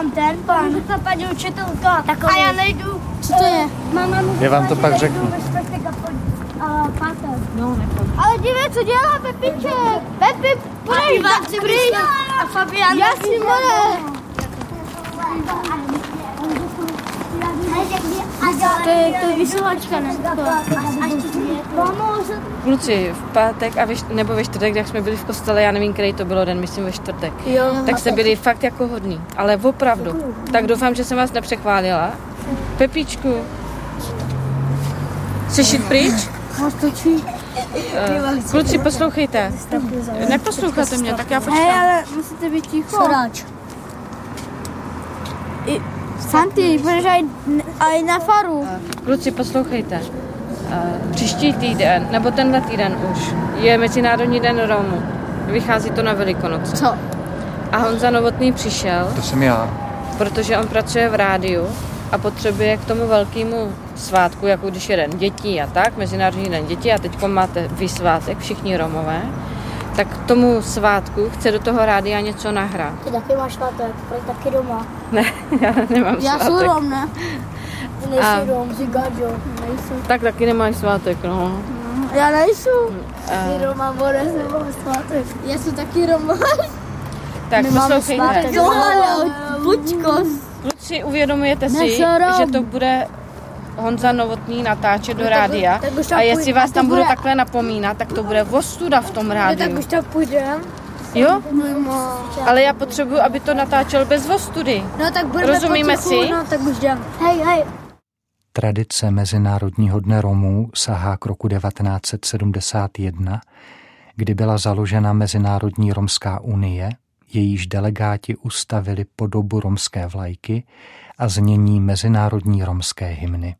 tam ten pan. Ta paní učitelka. Takový. A já nejdu. Co to je? Mama mu Já vám to pak řeknu. ve čtvrtek a po- a pátek. No, Ale dívej, co dělá Pepiček. Pepi, půjdeš za pryč. A Fabian. Jasně, more. To je, to je vysílačka, Kluci, v pátek a ve, nebo ve čtvrtek, jak jsme byli v kostele, já nevím, který to bylo den, myslím ve čtvrtek, Jo. tak jste byli fakt jako hodní, ale opravdu. Tak doufám, že jsem vás nepřechválila. Pepíčku, chceš jít pryč? Eh, Kluci, poslouchejte. Neposloucháte mě, tak já Hej, počkám. ale musíte být ticho. Soráč. Santi, budeš aj, aj na faru. Kluci, poslouchejte. Eh, Příští týden, nebo tenhle týden už, je Mezinárodní den Romů. Vychází to na Velikonoce. Co? A Honza Novotný přišel, To jsem já. protože on pracuje v rádiu a potřebuje k tomu velkému svátku, jako když je den dětí a tak, Mezinárodní den dětí a teď máte vy svátek, všichni Romové, tak k tomu svátku chce do toho rádia něco nahrát. Ty taky máš svátek, proč taky doma? Ne, já nemám Já svátek. jsem Rom, ne? A-. Tak taky nemáš svátek, no. Já nejsou. Ty Roma nemá svátek. Já jsem taky Rom. Tak poslouchejte. Buďko. Kluci, uvědomujete si, že to bude Honza Novotný natáčet do tak- rádia tak a jestli vás a tam budu bude- takhle napomínat, tak to bude ostuda v tom Tak rádiu. už tam půjdem. Jo? Ale já potřebuji, aby to natáčel bez ostudy. No tak budeme Rozumíme potichu, si? No tak už jdem. Hej, hej. Tradice Mezinárodního dne Romů sahá k roku 1971, kdy byla založena Mezinárodní romská unie, jejíž delegáti ustavili podobu romské vlajky a znění Mezinárodní romské hymny.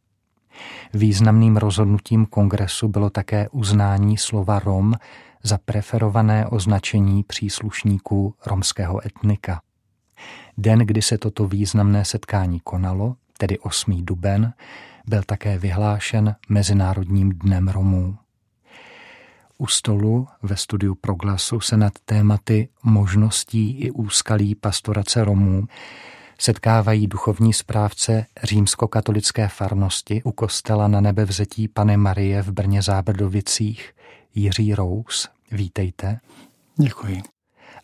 Významným rozhodnutím kongresu bylo také uznání slova Rom za preferované označení příslušníků romského etnika. Den, kdy se toto významné setkání konalo, tedy 8. duben, byl také vyhlášen Mezinárodním dnem Romů. U stolu ve studiu Proglasu se nad tématy možností i úskalí pastorace Romů setkávají duchovní správce římskokatolické farnosti u kostela na nebevzetí Pany Marie v Brně Zábrdovicích Jiří Rous. Vítejte Děkuji.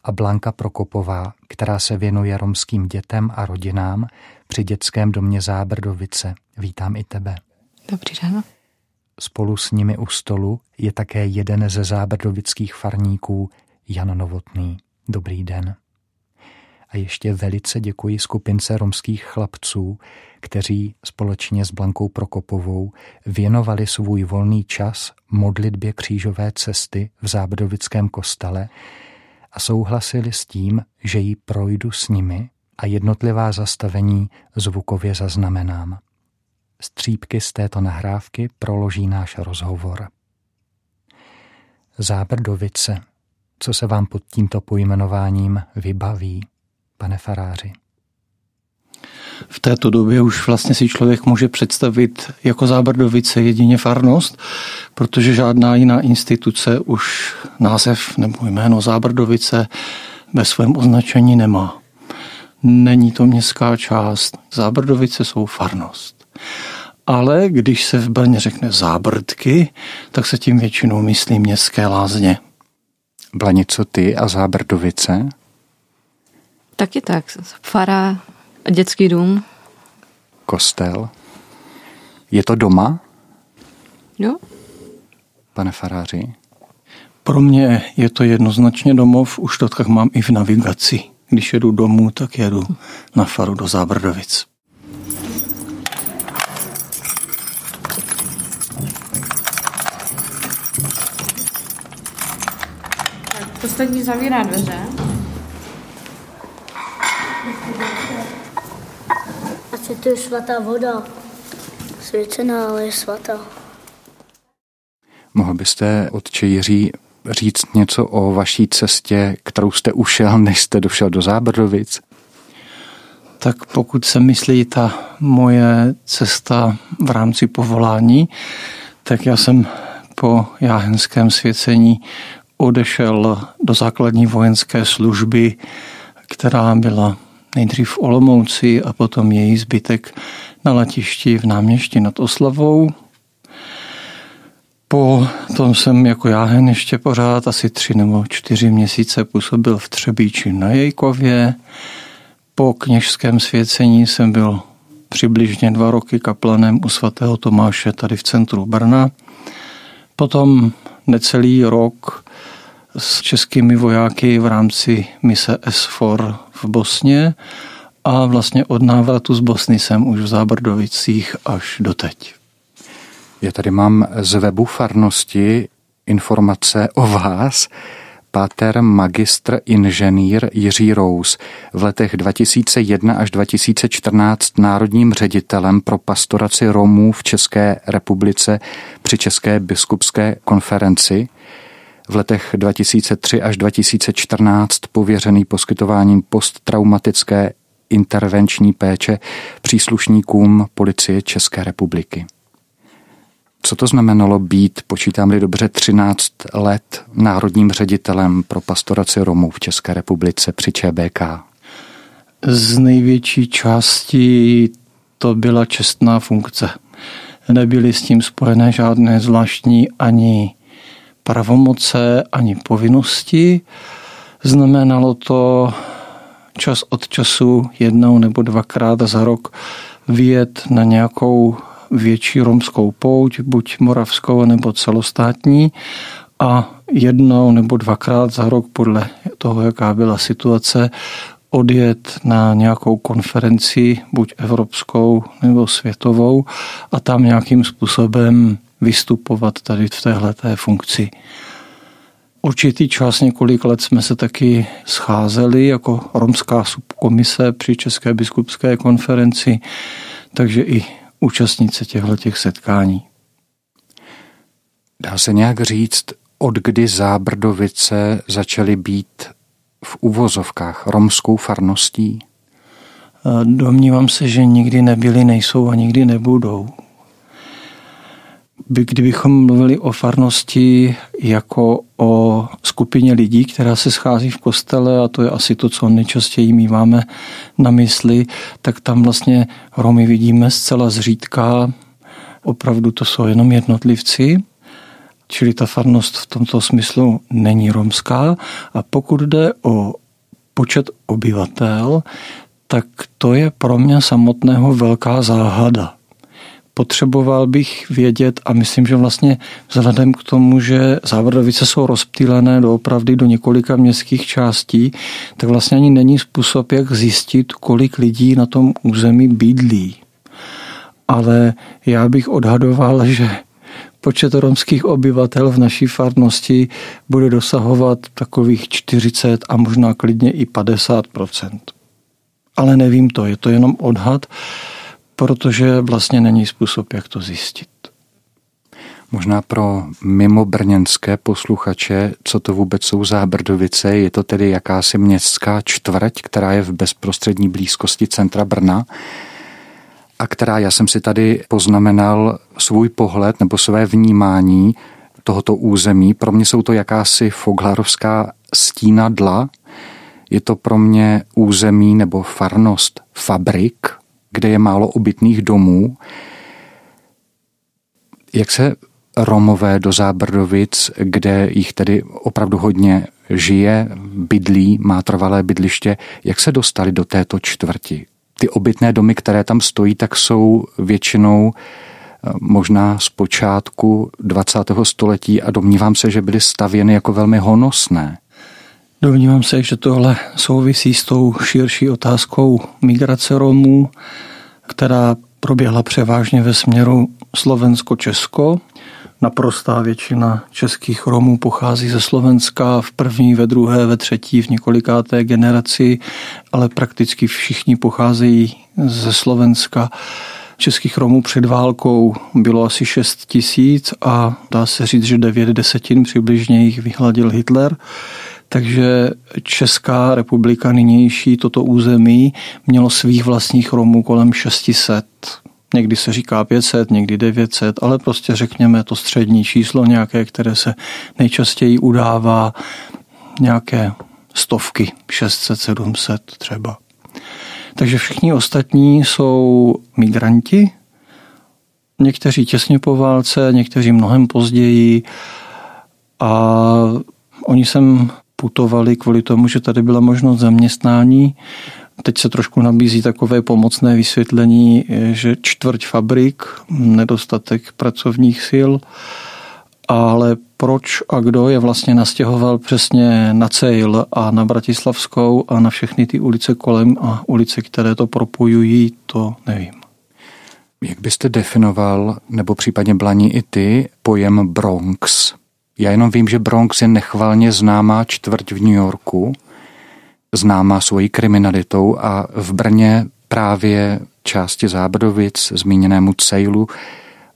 a Blanka Prokopová, která se věnuje romským dětem a rodinám při dětském domě Zábrdovice. Vítám i tebe. Dobrý den. Spolu s nimi u stolu je také jeden ze zábrdovických farníků, Jan Novotný. Dobrý den. A ještě velice děkuji skupince romských chlapců, kteří společně s Blankou Prokopovou věnovali svůj volný čas modlitbě křížové cesty v zábrdovickém kostele a souhlasili s tím, že ji projdu s nimi a jednotlivá zastavení zvukově zaznamenám. Střípky z této nahrávky proloží náš rozhovor. Zábrdovice. Co se vám pod tímto pojmenováním vybaví, pane faráři? V této době už vlastně si člověk může představit jako Zábrdovice jedině farnost, protože žádná jiná instituce už název nebo jméno Zábrdovice ve svém označení nemá. Není to městská část. Zábrdovice jsou farnost. Ale když se v Brně řekne zábrdky, tak se tím většinou myslí městské lázně. Byla něco ty a Zábrdovice? Taky tak. Fara, dětský dům. Kostel? Je to doma, Jo? pane faráři? Pro mě je to jednoznačně domov, už to tak mám i v navigaci. Když jedu domů, tak jedu na faru do Zábrdovic. Ostatní zavírá dveře. A co to je svatá voda? Svěcená, ale je svatá. Mohl byste, otče Jiří, říct něco o vaší cestě, kterou jste ušel, než jste došel do Zábrdovic? Tak pokud se myslí ta moje cesta v rámci povolání, tak já jsem po jáhenském svěcení odešel do základní vojenské služby, která byla nejdřív v Olomouci a potom její zbytek na letišti v náměšti nad Oslavou. Po tom jsem jako jáhen ještě pořád asi tři nebo čtyři měsíce působil v Třebíči na Jejkově. Po kněžském svěcení jsem byl přibližně dva roky kaplanem u svatého Tomáše tady v centru Brna. Potom necelý rok s českými vojáky v rámci mise S4 v Bosně a vlastně od návratu z Bosny jsem už v Zábrdovicích až doteď. Já tady mám z webu farnosti informace o vás. Páter magistr inženýr Jiří Rous v letech 2001 až 2014 národním ředitelem pro pastoraci Romů v České republice při České biskupské konferenci. V letech 2003 až 2014 pověřený poskytováním posttraumatické intervenční péče příslušníkům policie České republiky. Co to znamenalo být, počítám-li dobře, 13 let národním ředitelem pro pastoraci Romů v České republice při ČBK? Z největší části to byla čestná funkce. Nebyly s tím spojené žádné zvláštní ani pravomoce, ani povinnosti. Znamenalo to čas od času jednou nebo dvakrát za rok vyjet na nějakou větší romskou pouť, buď moravskou nebo celostátní a jednou nebo dvakrát za rok podle toho, jaká byla situace, odjet na nějakou konferenci, buď evropskou nebo světovou a tam nějakým způsobem vystupovat tady v téhleté funkci. Určitý čas, několik let jsme se taky scházeli jako romská subkomise při České biskupské konferenci, takže i účastnice těchto těch setkání. Dá se nějak říct, od kdy Zábrdovice začaly být v uvozovkách romskou farností? Domnívám se, že nikdy nebyly, nejsou a nikdy nebudou by, kdybychom mluvili o farnosti jako o skupině lidí, která se schází v kostele a to je asi to, co nejčastěji míváme na mysli, tak tam vlastně Romy vidíme zcela zřídka. Opravdu to jsou jenom jednotlivci, čili ta farnost v tomto smyslu není romská. A pokud jde o počet obyvatel, tak to je pro mě samotného velká záhada potřeboval bych vědět a myslím, že vlastně vzhledem k tomu, že Závrdovice jsou rozptýlené do opravdy do několika městských částí, tak vlastně ani není způsob, jak zjistit, kolik lidí na tom území bydlí. Ale já bych odhadoval, že počet romských obyvatel v naší farnosti bude dosahovat takových 40 a možná klidně i 50% Ale nevím to, je to jenom odhad protože vlastně není způsob, jak to zjistit. Možná pro mimo brněnské posluchače, co to vůbec jsou Zábrdovice, je to tedy jakási městská čtvrť, která je v bezprostřední blízkosti centra Brna a která, já jsem si tady poznamenal svůj pohled nebo své vnímání tohoto území. Pro mě jsou to jakási foglarovská stínadla, je to pro mě území nebo farnost fabrik, kde je málo obytných domů. Jak se Romové do Zábrdovic, kde jich tedy opravdu hodně žije, bydlí, má trvalé bydliště, jak se dostali do této čtvrti? Ty obytné domy, které tam stojí, tak jsou většinou eh, možná z počátku 20. století a domnívám se, že byly stavěny jako velmi honosné. Domnívám se, že tohle souvisí s tou širší otázkou migrace Romů, která proběhla převážně ve směru Slovensko-Česko. Naprostá většina českých Romů pochází ze Slovenska v první, ve druhé, ve třetí, v několikáté generaci, ale prakticky všichni pocházejí ze Slovenska. Českých Romů před válkou bylo asi 6 tisíc a dá se říct, že 9 desetin přibližně jich vyhladil Hitler. Takže Česká republika nynější toto území mělo svých vlastních Romů kolem 600. Někdy se říká 500, někdy 900, ale prostě řekněme to střední číslo nějaké, které se nejčastěji udává nějaké stovky, 600, 700 třeba. Takže všichni ostatní jsou migranti, někteří těsně po válce, někteří mnohem později a oni sem putovali kvůli tomu, že tady byla možnost zaměstnání. Teď se trošku nabízí takové pomocné vysvětlení, že čtvrť fabrik, nedostatek pracovních sil, ale proč a kdo je vlastně nastěhoval přesně na Cejl a na Bratislavskou a na všechny ty ulice kolem a ulice, které to propojují, to nevím. Jak byste definoval, nebo případně Blaní i ty, pojem Bronx? Já jenom vím, že Bronx je nechvalně známá čtvrť v New Yorku, známá svojí kriminalitou a v Brně právě části Zábrovic, zmíněnému Cejlu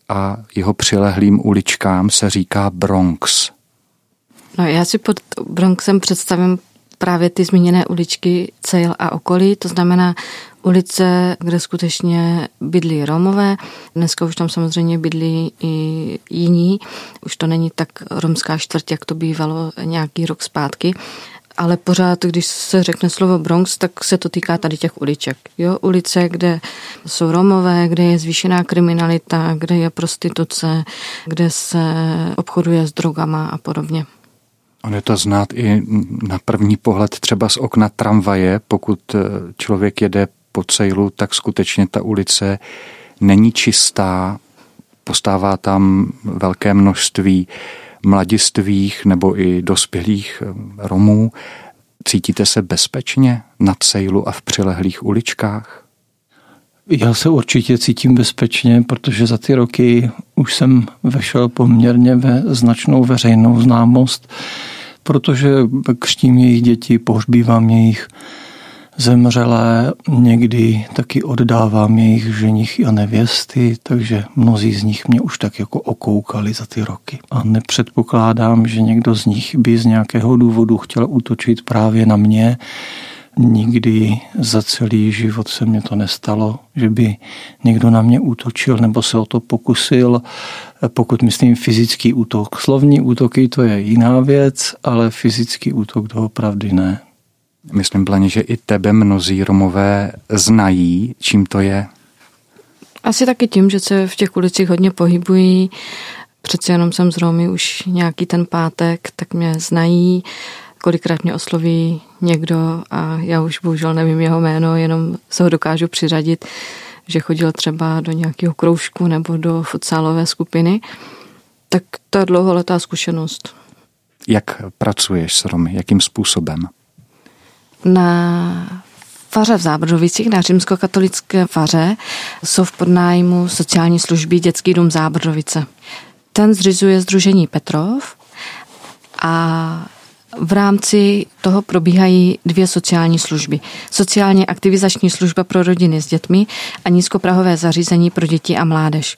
a jeho přilehlým uličkám se říká Bronx. No já si pod Bronxem představím právě ty zmíněné uličky Cejl a okolí, to znamená ulice, kde skutečně bydlí Romové. Dneska už tam samozřejmě bydlí i jiní. Už to není tak romská čtvrť, jak to bývalo nějaký rok zpátky. Ale pořád, když se řekne slovo Bronx, tak se to týká tady těch uliček. Jo? Ulice, kde jsou Romové, kde je zvýšená kriminalita, kde je prostituce, kde se obchoduje s drogama a podobně. On je to znát i na první pohled třeba z okna tramvaje, pokud eh, člověk jede po cejlu, tak skutečně ta ulice není čistá, postává tam velké množství mladistvých nebo i dospělých eh, Romů. Cítíte se bezpečně na cejlu a v přilehlých uličkách? Já se určitě cítím bezpečně, protože za ty roky už jsem vešel poměrně ve značnou veřejnou známost, protože křtím jejich děti, pohřbívám jejich zemřelé, někdy taky oddávám jejich ženich a nevěsty, takže mnozí z nich mě už tak jako okoukali za ty roky. A nepředpokládám, že někdo z nich by z nějakého důvodu chtěl útočit právě na mě, Nikdy za celý život se mě to nestalo, že by někdo na mě útočil nebo se o to pokusil. Pokud myslím fyzický útok. Slovní útoky to je jiná věc, ale fyzický útok doopravdy ne. Myslím, Blaně, že i tebe mnozí Romové znají, čím to je? Asi taky tím, že se v těch ulicích hodně pohybují. Přece jenom jsem z Romy už nějaký ten pátek, tak mě znají kolikrát mě osloví někdo a já už bohužel nevím jeho jméno, jenom se ho dokážu přiřadit, že chodil třeba do nějakého kroužku nebo do futsálové skupiny. Tak to je dlouholetá zkušenost. Jak pracuješ s Romy? Jakým způsobem? Na faře v Zábrdovicích, na římskokatolické faře, jsou v podnájmu sociální služby Dětský dům Zábrdovice. Ten zřizuje Združení Petrov a v rámci toho probíhají dvě sociální služby. Sociálně aktivizační služba pro rodiny s dětmi a nízkoprahové zařízení pro děti a mládež.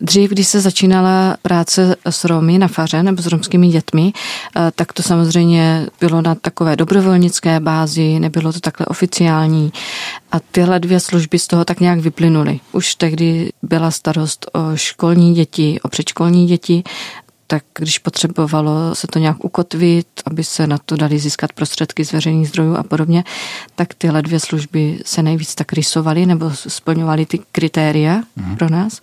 Dřív, když se začínala práce s Romy na faře nebo s romskými dětmi, eh, tak to samozřejmě bylo na takové dobrovolnické bázi, nebylo to takhle oficiální. A tyhle dvě služby z toho tak nějak vyplynuly. Už tehdy byla starost o školní děti, o předškolní děti tak když potřebovalo se to nějak ukotvit, aby se na to dali získat prostředky z veřejných zdrojů a podobně, tak tyhle dvě služby se nejvíc tak rysovaly nebo splňovaly ty kritéria mm. pro nás.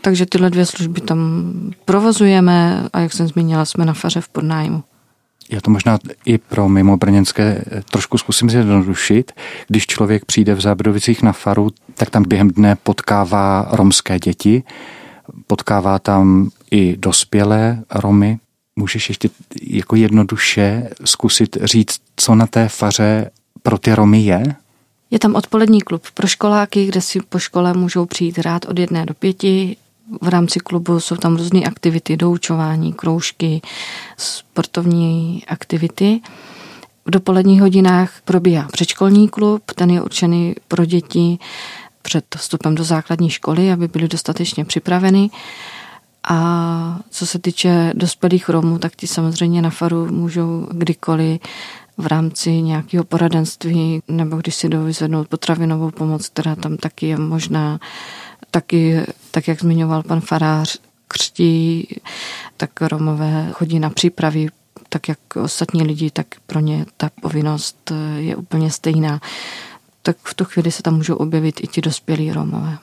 Takže tyhle dvě služby tam provozujeme a jak jsem zmínila, jsme na faře v podnájmu. Já to možná i pro mimo brněnské trošku zkusím zjednodušit. Když člověk přijde v Zábrodovicích na faru, tak tam během dne potkává romské děti, potkává tam i dospělé Romy. Můžeš ještě jako jednoduše zkusit říct, co na té faře pro ty Romy je? Je tam odpolední klub pro školáky, kde si po škole můžou přijít rád od jedné do pěti. V rámci klubu jsou tam různé aktivity, doučování, kroužky, sportovní aktivity. V dopoledních hodinách probíhá předškolní klub, ten je určený pro děti před vstupem do základní školy, aby byly dostatečně připraveny. A co se týče dospělých Romů, tak ti samozřejmě na faru můžou kdykoliv v rámci nějakého poradenství, nebo když si jdou vyzvednout potravinovou pomoc, která tam taky je možná, taky, tak jak zmiňoval pan farář, křtí, tak Romové chodí na přípravy, tak jak ostatní lidi, tak pro ně ta povinnost je úplně stejná tak v tu chvíli se tam můžou objevit i ti dospělí Romové.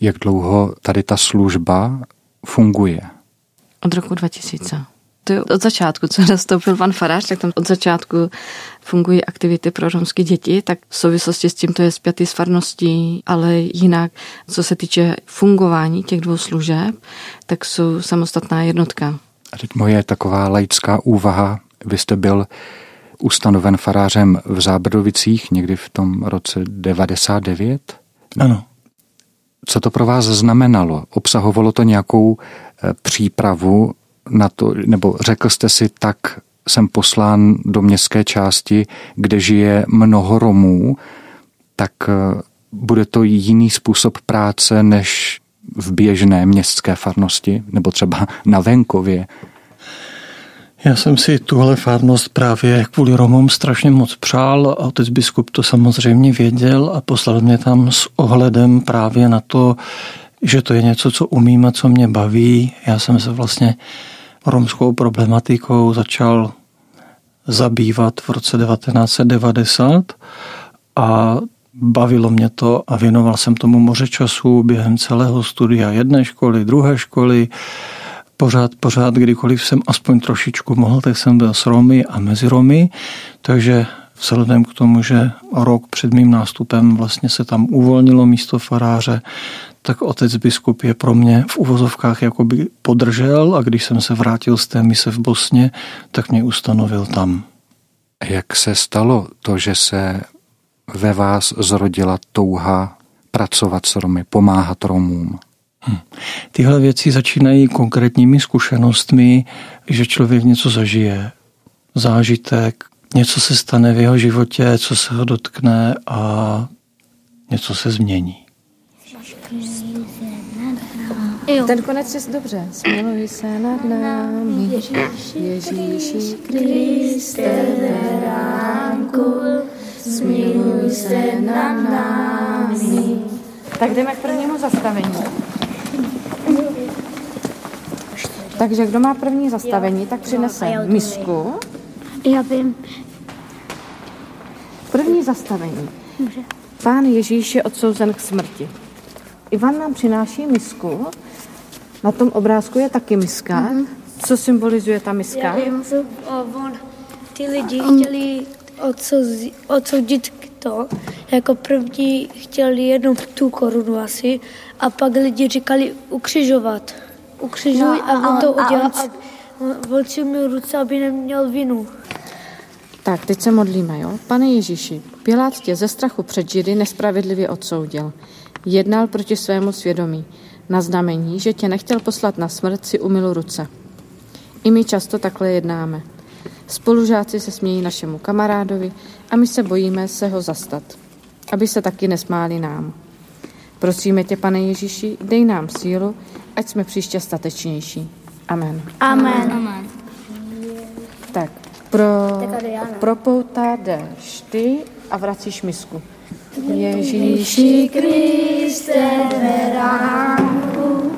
Jak dlouho tady ta služba funguje? Od roku 2000. To je od začátku, co nastoupil pan Farář, tak tam od začátku fungují aktivity pro romské děti, tak v souvislosti s tím to je zpětý s farností, ale jinak, co se týče fungování těch dvou služeb, tak jsou samostatná jednotka. A teď moje taková laická úvaha. Vy jste byl ustanoven farářem v Zábrdovicích někdy v tom roce 99? Ano. Co to pro vás znamenalo? Obsahovalo to nějakou eh, přípravu na to, nebo řekl jste si tak, jsem poslán do městské části, kde žije mnoho Romů, tak eh, bude to jiný způsob práce než v běžné městské farnosti, nebo třeba na venkově. Já jsem si tuhle farnost právě kvůli Romům strašně moc přál a otec biskup to samozřejmě věděl a poslal mě tam s ohledem právě na to, že to je něco, co umím a co mě baví. Já jsem se vlastně romskou problematikou začal zabývat v roce 1990 a bavilo mě to a věnoval jsem tomu moře času během celého studia jedné školy, druhé školy. Pořád, pořád, kdykoliv jsem aspoň trošičku mohl, tak jsem byl s Romy a mezi Romy, takže vzhledem k tomu, že rok před mým nástupem vlastně se tam uvolnilo místo faráře, tak otec biskup je pro mě v uvozovkách jakoby podržel a když jsem se vrátil z té mise v Bosně, tak mě ustanovil tam. Jak se stalo to, že se ve vás zrodila touha pracovat s Romy, pomáhat Romům? Hm. Tyhle věci začínají konkrétními zkušenostmi, že člověk něco zažije, zážitek, něco se stane v jeho životě, co se ho dotkne a něco se změní. Ten konec je dobře. Smiluj se nad námi, Ježíši Kriste, beránku, smiluj se nad námi. Tak jdeme k prvnímu zastavení. Takže kdo má první zastavení, tak přinese misku. Já vím. První zastavení. Pán Ježíš je odsouzen k smrti. Ivan nám přináší misku. Na tom obrázku je taky miska. Mm-hmm. Co symbolizuje ta miska? Já vím, on, ty lidi chtěli odsoudit to, jako první chtěli jednu tu korunu asi a pak lidi říkali ukřižovat. Ukřižuj no, a, on to a, a mi ruce, aby neměl vinu. Tak, teď se modlíme, jo? Pane Ježíši, Pilát tě ze strachu před Židy nespravedlivě odsoudil. Jednal proti svému svědomí. Na znamení, že tě nechtěl poslat na smrt, si umyl ruce. I my často takhle jednáme. Spolužáci se smějí našemu kamarádovi a my se bojíme se ho zastat, aby se taky nesmáli nám. Prosíme tě, pane Ježíši, dej nám sílu, ať jsme příště statečnější. Amen. Amen. Amen. Tak, pro, propoutá jdeš ty a vracíš misku. Ježíši Kriste, beránku,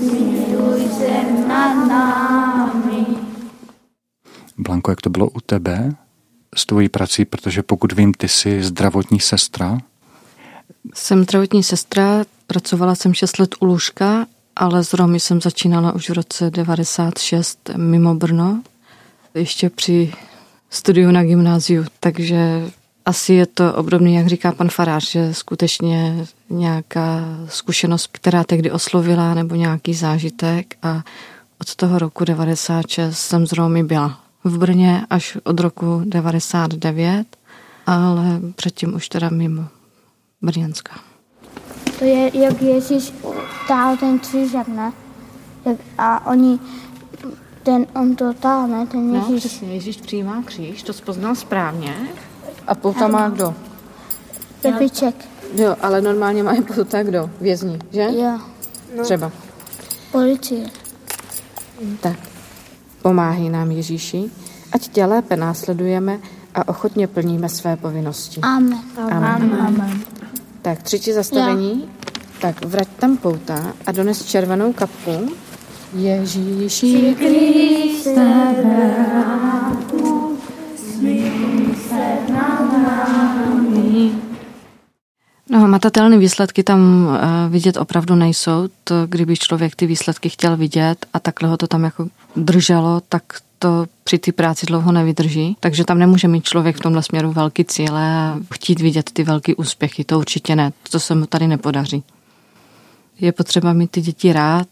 zmiluj se nad námi. Blanko, jak to bylo u tebe s tvojí prací, protože pokud vím, ty jsi zdravotní sestra? Jsem zdravotní sestra, pracovala jsem 6 let u lůžka, ale s Romy jsem začínala už v roce 96 mimo Brno, ještě při studiu na gymnáziu, takže asi je to obdobný, jak říká pan Farář, že skutečně nějaká zkušenost, která tehdy oslovila, nebo nějaký zážitek. A od toho roku 96 jsem z Romy byla v Brně až od roku 99, ale předtím už teda mimo Brněnska. To je, jak Ježíš táhl ten křížek, ne? A oni, ten, on to táhne, ten Ježíš. No, přesně, Ježíš přijímá kříž, to spoznal správně. A pouta má kdo? Pepiček. Jo, ale normálně má pouta kdo? Vězni, že? Jo. No. Třeba. Policie. Tak. Pomáhej nám Ježíši, ať tě lépe následujeme a ochotně plníme své povinnosti. Amen. Amen. Amen. Amen. Tak třetí zastavení. Já. Tak vrať tam pouta a dones červenou kapku. Ježíši Kriste, smiluj se nad námi. No, matatelné výsledky tam eh, vidět opravdu nejsou. To, kdyby člověk ty výsledky chtěl vidět a takhle ho to tam jako drželo, tak to při té práci dlouho nevydrží. Takže tam nemůže mít člověk v tomhle směru velký cíle a chtít vidět ty velké úspěchy. To určitě ne. To se mu tady nepodaří. Je potřeba mít ty děti rád.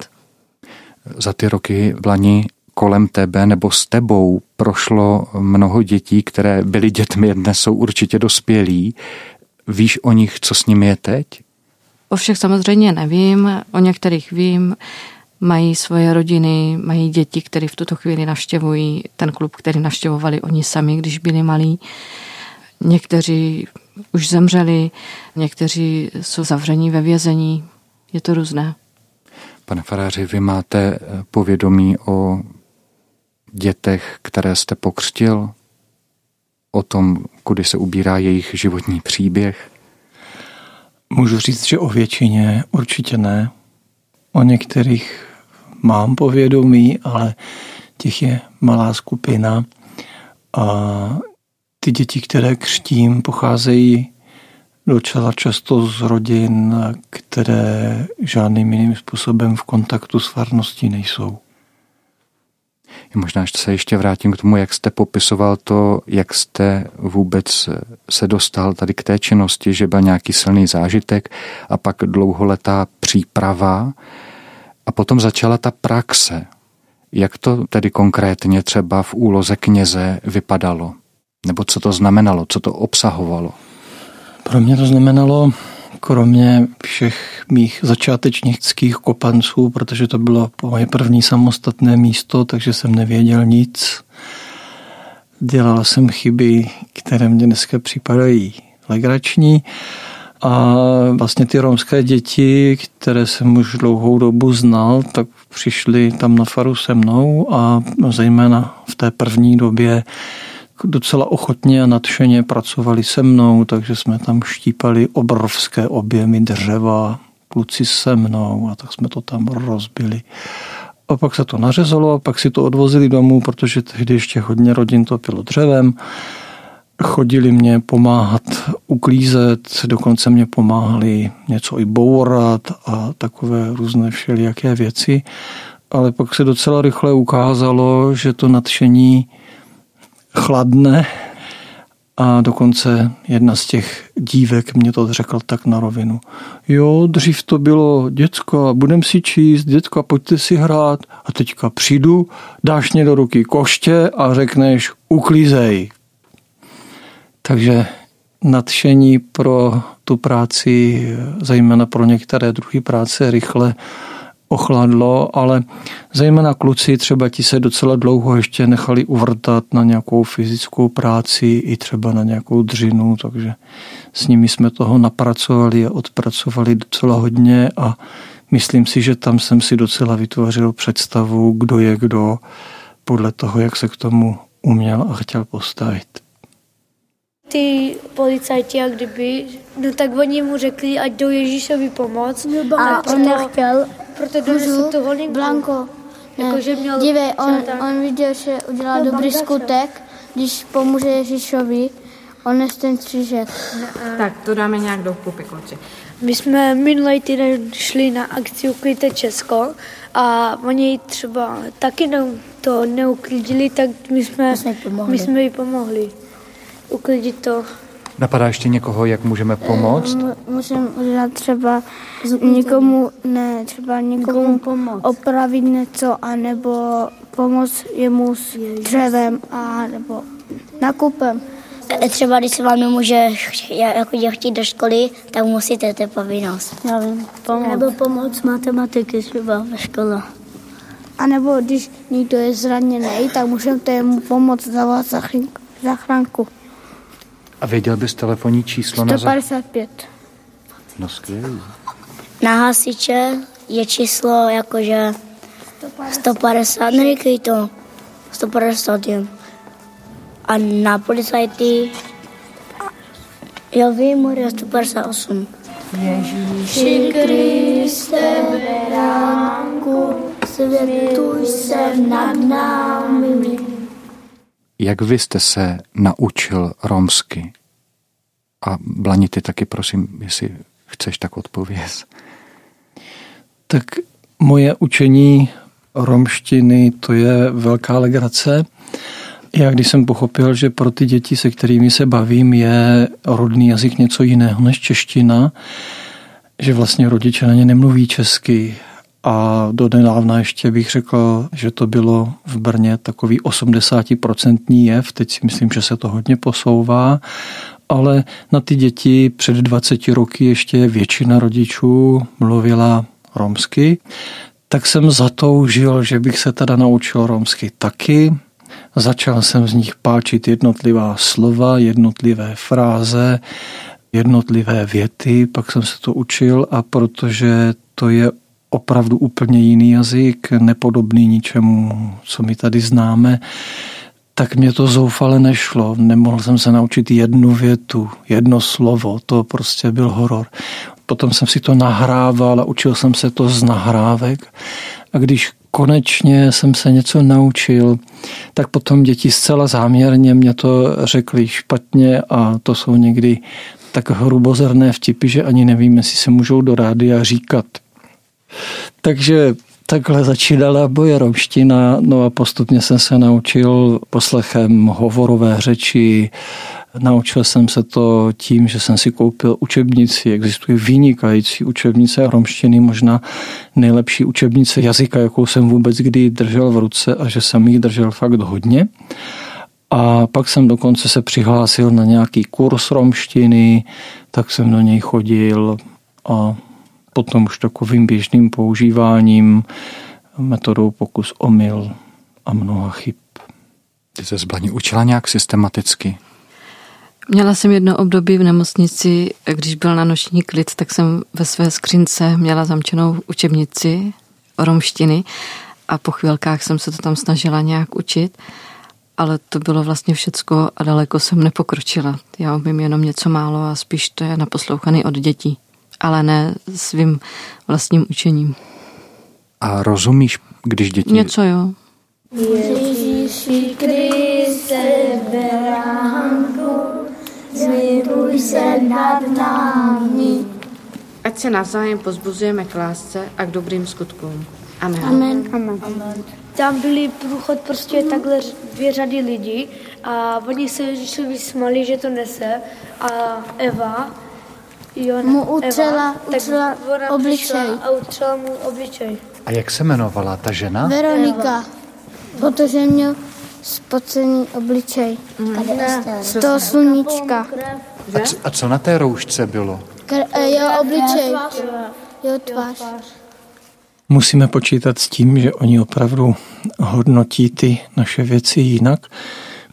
Za ty roky v Lani kolem tebe nebo s tebou prošlo mnoho dětí, které byly dětmi, dnes jsou určitě dospělí. Víš o nich, co s nimi je teď? O všech samozřejmě nevím, o některých vím. Mají svoje rodiny, mají děti, které v tuto chvíli navštěvují ten klub, který navštěvovali oni sami, když byli malí. Někteří už zemřeli, někteří jsou zavření ve vězení. Je to různé. Pane faráři, vy máte povědomí o dětech, které jste pokřtil? O tom, kudy se ubírá jejich životní příběh? Můžu říct, že o většině určitě ne. O některých mám povědomí, ale těch je malá skupina. A ty děti, které křtím, pocházejí docela často z rodin, které žádným jiným způsobem v kontaktu s farností nejsou. Možná se ještě vrátím k tomu, jak jste popisoval to, jak jste vůbec se dostal tady k té činnosti, že byl nějaký silný zážitek a pak dlouholetá příprava a potom začala ta praxe. Jak to tedy konkrétně třeba v úloze kněze vypadalo? Nebo co to znamenalo, co to obsahovalo? Pro mě to znamenalo kromě všech mých začátečnických kopanců, protože to bylo moje první samostatné místo, takže jsem nevěděl nic. Dělal jsem chyby, které mě dneska připadají legrační. A vlastně ty romské děti, které jsem už dlouhou dobu znal, tak přišli tam na faru se mnou a zejména v té první době docela ochotně a nadšeně pracovali se mnou, takže jsme tam štípali obrovské objemy dřeva, kluci se mnou a tak jsme to tam rozbili. A pak se to nařezalo a pak si to odvozili domů, protože tehdy ještě hodně rodin topilo dřevem. Chodili mě pomáhat uklízet, dokonce mě pomáhali něco i bourat a takové různé všelijaké věci. Ale pak se docela rychle ukázalo, že to nadšení chladne a dokonce jedna z těch dívek mě to řekl tak na rovinu. Jo, dřív to bylo, děcko, budem si číst, děcko, pojďte si hrát. A teďka přijdu, dáš mě do ruky koště a řekneš uklízej. Takže nadšení pro tu práci, zejména pro některé druhy práce, rychle ochladlo, ale zejména kluci třeba ti se docela dlouho ještě nechali uvrtat na nějakou fyzickou práci i třeba na nějakou dřinu, takže s nimi jsme toho napracovali a odpracovali docela hodně a myslím si, že tam jsem si docela vytvořil představu, kdo je kdo, podle toho, jak se k tomu uměl a chtěl postavit. Ty policajti, jak kdyby, no tak oni mu řekli, ať jdou Ježíšovi pomoct. A on nechtěl, proto donesl tu holinku. Blanko, Jako, že měl Dívej, on, tak- on viděl, že udělal dobrý skutek, když pomůže Ježíšovi, on nes ten křížek. Tak, to dáme nějak do kupy, kluci. My jsme minulý týden šli na akci Uklidte Česko a oni třeba taky ne, to neuklidili, tak my jsme, My jsme jí pomohli. my jsme jí pomohli uklidit to. Napadá ještě někoho, jak můžeme pomoct? Můžeme udělat třeba někomu, ne, třeba někomu opravit něco, anebo pomoct jemu s dřevem, a nebo nakupem. Třeba když se vám nemůže jako chtít do školy, tak musíte, to povinnost. Já vím, pomoct. Nebo pomoc matematiky třeba ve škole. A nebo když někdo je zraněný, tak můžeme mu pomoct zavolat zachrán- zachránku. A věděl bys telefonní číslo na za... 155. No skvělý. Na hasiče je číslo jakože 150, neříkej to, 150 jen. A na policajty, jo vím, Maria 158. Ježíši Kriste, beránku, světuj se nad námi. Jak vy jste se naučil romsky? A Blani, ty taky prosím, jestli chceš tak odpověz. Tak moje učení romštiny to je velká legrace. Já když jsem pochopil, že pro ty děti, se kterými se bavím, je rodný jazyk něco jiného než čeština, že vlastně rodiče na ně nemluví česky a do nedávna ještě bych řekl, že to bylo v Brně takový 80% jev, teď si myslím, že se to hodně posouvá, ale na ty děti před 20 roky ještě většina rodičů mluvila romsky, tak jsem zatoužil, že bych se teda naučil romsky taky. Začal jsem z nich páčit jednotlivá slova, jednotlivé fráze, jednotlivé věty, pak jsem se to učil a protože to je opravdu úplně jiný jazyk, nepodobný ničemu, co my tady známe, tak mě to zoufale nešlo. Nemohl jsem se naučit jednu větu, jedno slovo, to prostě byl horor. Potom jsem si to nahrával a učil jsem se to z nahrávek. A když konečně jsem se něco naučil, tak potom děti zcela záměrně mě to řekli špatně a to jsou někdy tak hrubozerné vtipy, že ani nevím, jestli se můžou do rádia říkat. Takže takhle začínala moje romština, no a postupně jsem se naučil poslechem hovorové řeči, Naučil jsem se to tím, že jsem si koupil učebnici. Existuje vynikající učebnice romštiny, možná nejlepší učebnice jazyka, jakou jsem vůbec kdy držel v ruce a že jsem jich držel fakt hodně. A pak jsem dokonce se přihlásil na nějaký kurz romštiny, tak jsem do něj chodil a potom už takovým běžným používáním metodou pokus omyl a mnoha chyb. Ty se zbraní učila nějak systematicky? Měla jsem jedno období v nemocnici, když byl na noční klid, tak jsem ve své skřínce měla zamčenou učebnici romštiny a po chvilkách jsem se to tam snažila nějak učit, ale to bylo vlastně všecko a daleko jsem nepokročila. Já umím jenom něco málo a spíš to je naposlouchaný od dětí, ale ne svým vlastním učením. A rozumíš, když děti... Něco jo. Ježíši Kriste, beránku, zmiluj se nad námi. Ať se navzájem pozbuzujeme k lásce a k dobrým skutkům. Amen. Amen. Amen. Amen. Tam byly průchod prostě takhle dvě řady lidí a oni se Ježíšovi vysmali, že to nese a Eva Jon, mu utřela, Eva, utřela obličej. A utřela mu obličej. A jak se jmenovala ta žena? Veronika, Eva. protože měl spocený obličej. Mm. Z toho sluníčka. A co, a co na té roušce bylo? Kr- jeho obličej. Jeho tvář. Musíme počítat s tím, že oni opravdu hodnotí ty naše věci jinak.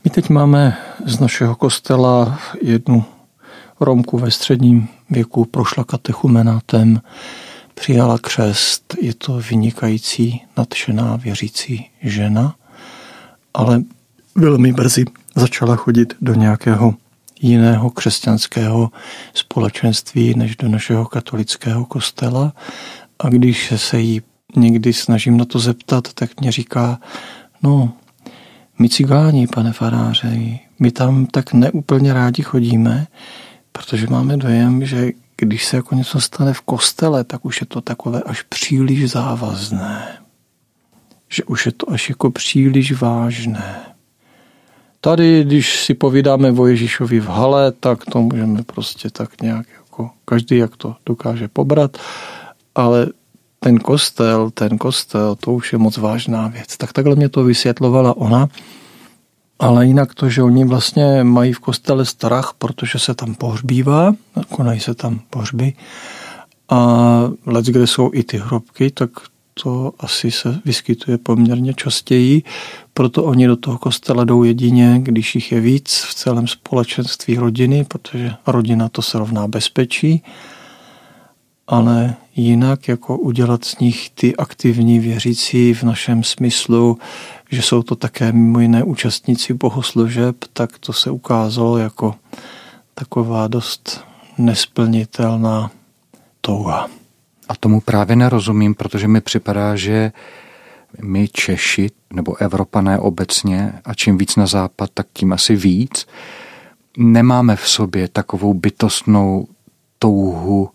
My teď máme z našeho kostela jednu Romku ve středním věku, prošla katechumenátem, přijala křest, je to vynikající, nadšená, věřící žena, ale velmi brzy začala chodit do nějakého jiného křesťanského společenství než do našeho katolického kostela. A když se jí někdy snažím na to zeptat, tak mě říká, no, my cigáni, pane faráře, my tam tak neúplně rádi chodíme, protože máme dojem, že když se jako něco stane v kostele, tak už je to takové až příliš závazné. Že už je to až jako příliš vážné. Tady, když si povídáme o Ježíšovi v hale, tak to můžeme prostě tak nějak jako každý, jak to dokáže pobrat, ale ten kostel, ten kostel, to už je moc vážná věc. Tak takhle mě to vysvětlovala ona. Ale jinak to, že oni vlastně mají v kostele strach, protože se tam pohřbívá, konají se tam pohřby. A let, kde jsou i ty hrobky, tak to asi se vyskytuje poměrně častěji, proto oni do toho kostela jdou jedině, když jich je víc v celém společenství rodiny, protože rodina to se rovná bezpečí, ale jinak jako udělat z nich ty aktivní věřící v našem smyslu, že jsou to také mimo jiné účastníci bohoslužeb, tak to se ukázalo jako taková dost nesplnitelná touha. A tomu právě nerozumím, protože mi připadá, že my Češi nebo Evropané obecně a čím víc na západ, tak tím asi víc, nemáme v sobě takovou bytostnou touhu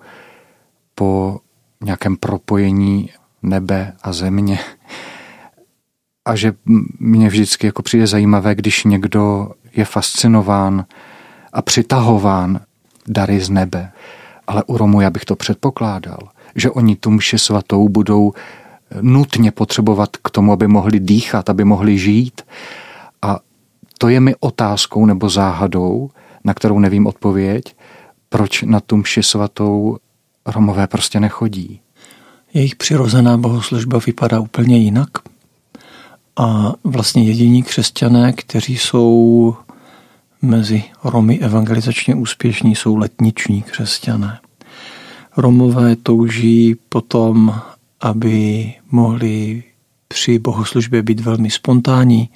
po nějakém propojení nebe a země. A že mě vždycky jako přijde zajímavé, když někdo je fascinován a přitahován dary z nebe. Ale u Romu já bych to předpokládal, že oni tu mši svatou budou nutně potřebovat k tomu, aby mohli dýchat, aby mohli žít. A to je mi otázkou nebo záhadou, na kterou nevím odpověď, proč na tu mši svatou Romové prostě nechodí. Jejich přirozená bohoslužba vypadá úplně jinak. A vlastně jediní křesťané, kteří jsou mezi Romy evangelizačně úspěšní, jsou letniční křesťané. Romové touží potom, aby mohli při bohoslužbě být velmi spontánní,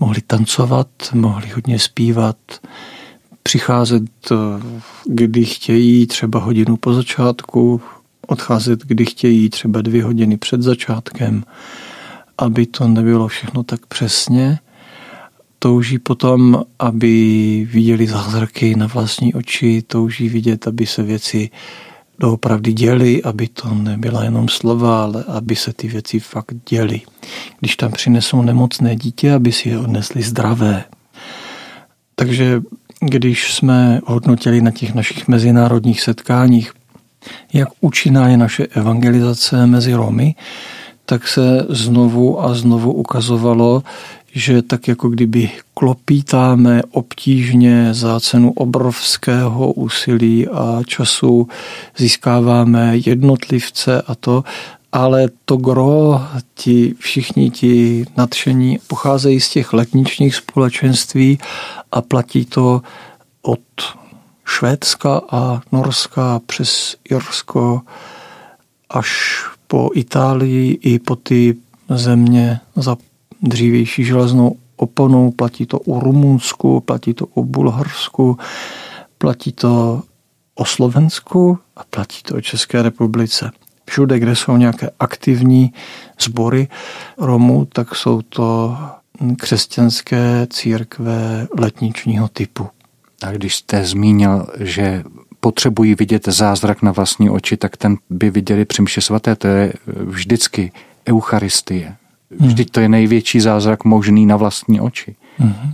mohli tancovat, mohli hodně zpívat, přicházet, kdy chtějí, třeba hodinu po začátku, odcházet, kdy chtějí, třeba dvě hodiny před začátkem, aby to nebylo všechno tak přesně. Touží potom, aby viděli zázraky na vlastní oči, touží vidět, aby se věci doopravdy děli, aby to nebyla jenom slova, ale aby se ty věci fakt děly. Když tam přinesou nemocné dítě, aby si je odnesli zdravé. Takže když jsme hodnotili na těch našich mezinárodních setkáních, jak účinná je naše evangelizace mezi Romy, tak se znovu a znovu ukazovalo, že tak jako kdyby klopítáme obtížně za cenu obrovského úsilí a času, získáváme jednotlivce a to, ale to gro, ti, všichni ti nadšení pocházejí z těch letničních společenství a platí to od Švédska a Norska přes Irsko až po Itálii i po ty země za dřívější železnou oponou, platí to o Rumunsku, platí to o Bulharsku, platí to o Slovensku a platí to o České republice. Všude, kde jsou nějaké aktivní sbory Romů, tak jsou to křesťanské církve letničního typu. A když jste zmínil, že potřebují vidět zázrak na vlastní oči, tak ten by viděli při mši svaté. To je vždycky Eucharistie. Vždyť to je největší zázrak možný na vlastní oči. Mm-hmm.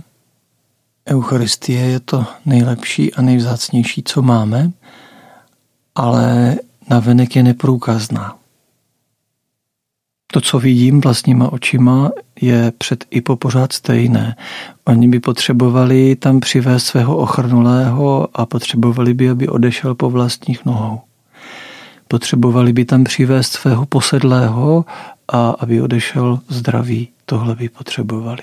Eucharistie je to nejlepší a nejvzácnější, co máme, ale navenek je neprůkazná. To, co vidím vlastníma očima, je před i po pořád stejné. Oni by potřebovali tam přivést svého ochrnulého a potřebovali by, aby odešel po vlastních nohou. Potřebovali by tam přivést svého posedlého a aby odešel zdravý. Tohle by potřebovali.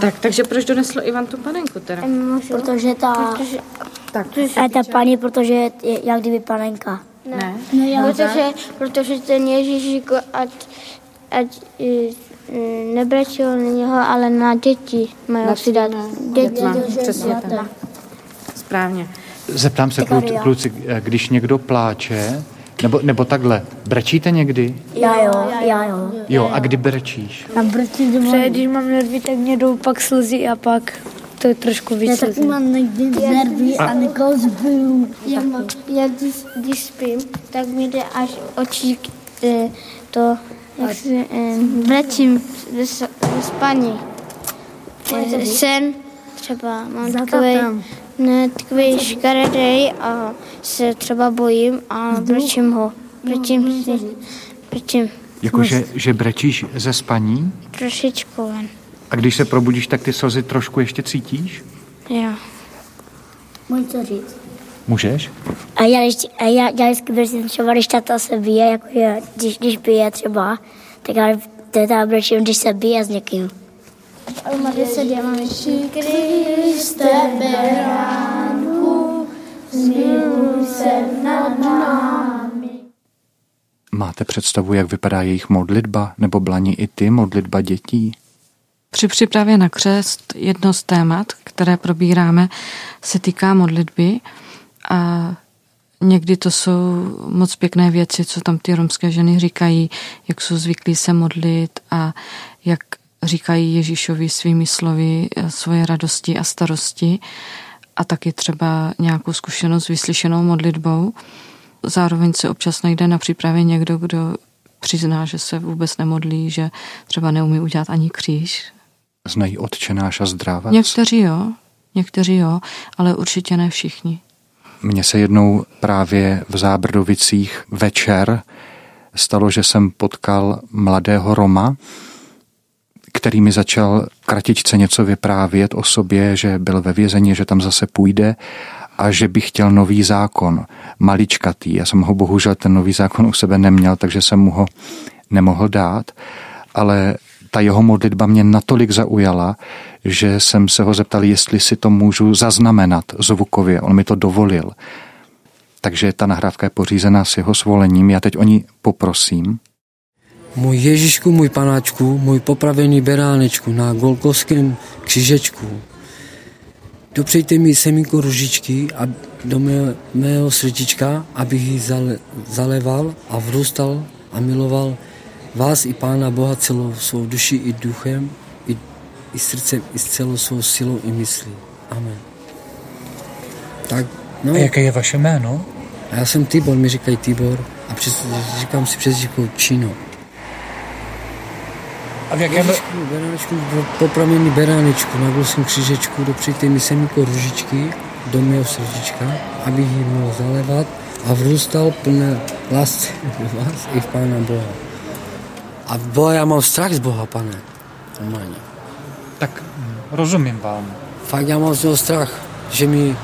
Tak, takže proč donesl Ivan tu panenku teda? Protože ta, protože, tak, a ta paní, protože je jak kdyby panenka. Ne. ne. ne já, protože, protože ten Ježíš řekl, ať, ať nebrečil na něho, ale na děti mají si dát. Děti, přesně tak. Správně. Zeptám se, kluci, kluci, když někdo pláče, nebo, nebo takhle, brečíte někdy? Já jo, já jo. Jo, a kdy brečíš? Já brečím doma. když mám nervy, tak mě jdou pak slzy a pak to je trošku víc. Já taky mám někdy nervy a, a někoho zbiju. Já, já když, když spím, tak mi jde až oči eh, to, jak se, eh, ve, ve spaní. Eh, sen třeba mám takový ne, takový škaredej a se třeba bojím a brečím ho. Brečím si. Brečím. Jakože že brečíš ze spaní? Trošičku ven. A když se probudíš, tak ty slzy trošku ještě cítíš? Jo. Můžu to říct? Můžeš? A já, a já, já vždycky brečím třeba, když tata se bije, jako je, když, když bije třeba, tak já teda brečím, když se bije s někým. Se Ježíši Kriste, beránku, zmiluj se nad námi. Máte představu, jak vypadá jejich modlitba, nebo blaní i ty modlitba dětí? Při přípravě na křest jedno z témat, které probíráme, se týká modlitby a někdy to jsou moc pěkné věci, co tam ty romské ženy říkají, jak jsou zvyklí se modlit a jak říkají Ježíšovi svými slovy eh, svoje radosti a starosti a taky třeba nějakou zkušenost vyslyšenou modlitbou. Zároveň se občas najde na přípravě někdo, kdo přizná, že se vůbec nemodlí, že třeba neumí udělat ani kříž. Znají odčenáš a zdrávac? Někteří jo, někteří jo, ale určitě ne všichni. Mně se jednou právě v Zábrdovicích večer stalo, že jsem potkal mladého Roma, který mi začal kratičce něco vyprávět o sobě, že byl ve vězení, že tam zase půjde a že bych chtěl nový zákon, maličkatý. Já jsem ho bohužel ten nový zákon u sebe neměl, takže jsem mu ho nemohl dát, ale ta jeho modlitba mě natolik zaujala, že jsem se ho zeptal, jestli si to můžu zaznamenat zvukově. On mi to dovolil. Takže ta nahrávka je pořízená s jeho svolením. Já teď o ní poprosím. Můj Ježíšku, můj panáčku, můj popravený beránečku na Golkovském křižečku. Dopřejte mi semínko ružičky a do mého, mého srdíčka, abych ji zale, zaleval a vrůstal a miloval vás i Pána Boha celou svou duši i duchem, i, i srdcem, i s celou svou silou i myslí. Amen. Tak, no. A jaké je vaše jméno? A já jsem Tibor, mi říkají Tibor a přes, říkám si přes Čino. A v jakém... Beránečku, popravený beránečku na Golském křižečku, dopřejte mi semínko ružičky do mého srdíčka, abych ji mohl zalevat a vrůstal plné lásky vás i v Pána Boha. A Boha já mám strach z Boha, pane. Normálně. Tak rozumím vám. Fakt já mám z něho strach, že mi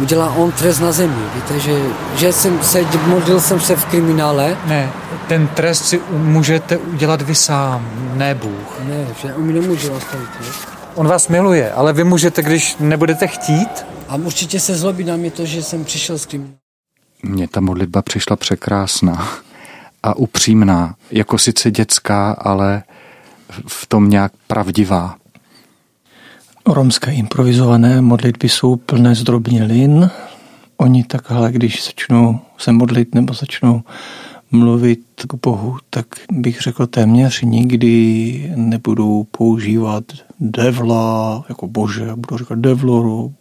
udělá on trest na zemi. Víte, že, že jsem se, modlil jsem se v kriminále. Ne, ten trest si můžete udělat vy sám, ne Bůh. Ne, že on mi nemůže nastavit. Ne? On vás miluje, ale vy můžete, když nebudete chtít. A určitě se zlobí na mě to, že jsem přišel s kriminále. Mně ta modlitba přišla překrásná a upřímná, jako sice dětská, ale v tom nějak pravdivá. Romské improvizované modlitby jsou plné zdrobnělin. Oni takhle, když začnou se modlit nebo začnou mluvit k Bohu, tak bych řekl téměř nikdy nebudou používat devla jako bože, budou říkat devloru,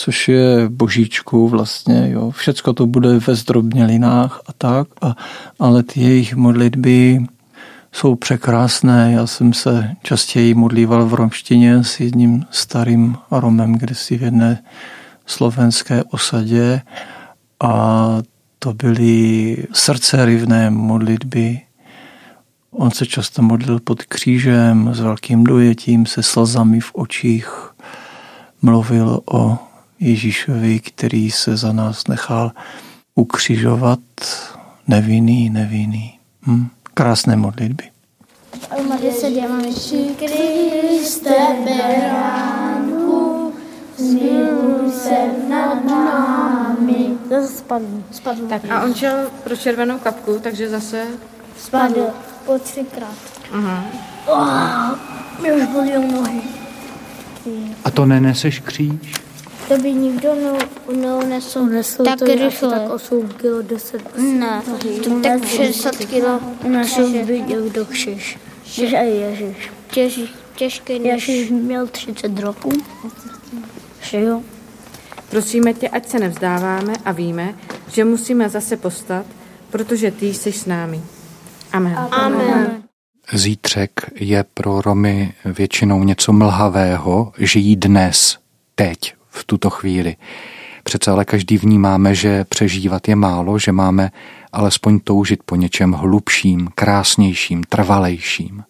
což je božíčku vlastně, jo. Všecko to bude ve zdrobnělinách a tak, a, ale ty jejich modlitby jsou překrásné. Já jsem se častěji modlíval v romštině s jedním starým Romem, kde si v jedné slovenské osadě a to byly srdcerivné modlitby. On se často modlil pod křížem s velkým dojetím, se slzami v očích. Mluvil o Ježíšovi, který se za nás nechal ukřižovat, nevinný, nevinný. Hm? krásné modlitby. Maria se Kriste beránku, zmiluj se nad námi. Zase spadl. spadl. Tak a on šel pro červenou kapku, takže zase... Spadl. Po třikrát. Aha. Oh, mě už bolí nohy. A to neneseš kříž? To by nikdo neunesl Unesl tak to rychle. tak 8 kg, 10 Ne, to tak 60 kg Unesl by někdo křiž. Jež a Ježíš. Těž, těžké než... Ježíš měl 30 roků. Že jo? Prosíme tě, ať se nevzdáváme a víme, že musíme zase postat, protože ty jsi s námi. Amen. Amen. Zítřek je pro Romy většinou něco mlhavého, žijí dnes, teď, v tuto chvíli. Přece ale každý vnímáme, že přežívat je málo, že máme alespoň toužit po něčem hlubším, krásnějším, trvalejším.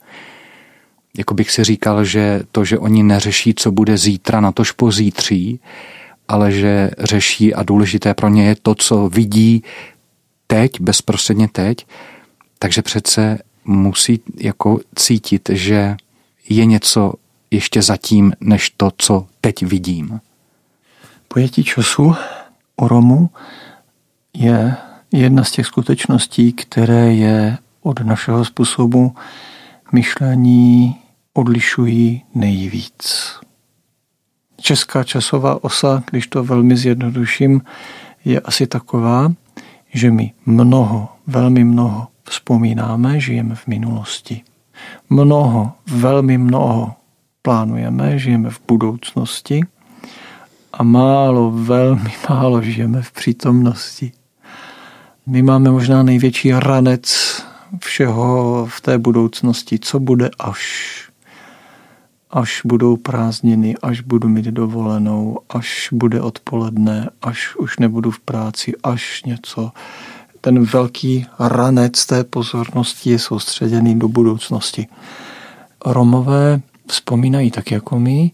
Jako bych si říkal, že to, že oni neřeší, co bude zítra, na tož pozítří, ale že řeší a důležité pro ně je to, co vidí teď, bezprostředně teď, takže přece musí jako cítit, že je něco ještě zatím, než to, co teď vidím. Pojetí času o Romu je jedna z těch skutečností, které je od našeho způsobu myšlení odlišují nejvíc. Česká časová osa, když to velmi zjednoduším, je asi taková, že my mnoho, velmi mnoho vzpomínáme, žijeme v minulosti. Mnoho, velmi mnoho plánujeme, žijeme v budoucnosti a málo, velmi málo žijeme v přítomnosti. My máme možná největší ranec všeho v té budoucnosti, co bude až. Až budou prázdniny, až budu mít dovolenou, až bude odpoledne, až už nebudu v práci, až něco. Ten velký ranec té pozornosti je soustředěný do budoucnosti. Romové vzpomínají tak jako my,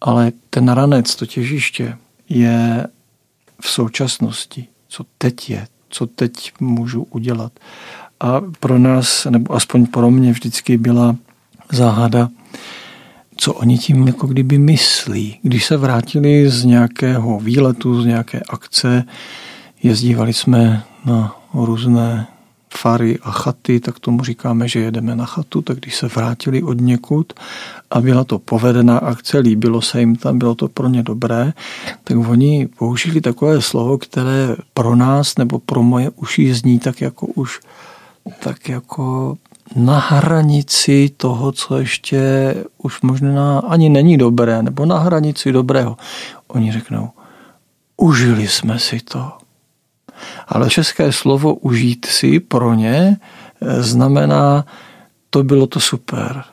ale ten ranec, to těžiště, je v současnosti, co teď je, co teď můžu udělat. A pro nás, nebo aspoň pro mě vždycky byla záhada, co oni tím jako kdyby myslí. Když se vrátili z nějakého výletu, z nějaké akce, jezdívali jsme na různé fary a chaty, tak tomu říkáme, že jedeme na chatu, tak když se vrátili od někud a byla to povedená akce, líbilo se jim tam, bylo to pro ně dobré, tak oni použili takové slovo, které pro nás nebo pro moje uši zní tak jako už tak jako na hranici toho, co ještě už možná ani není dobré, nebo na hranici dobrého. Oni řeknou, užili jsme si to. Ale české slovo užít si pro ně eh, znamená, to bylo to super.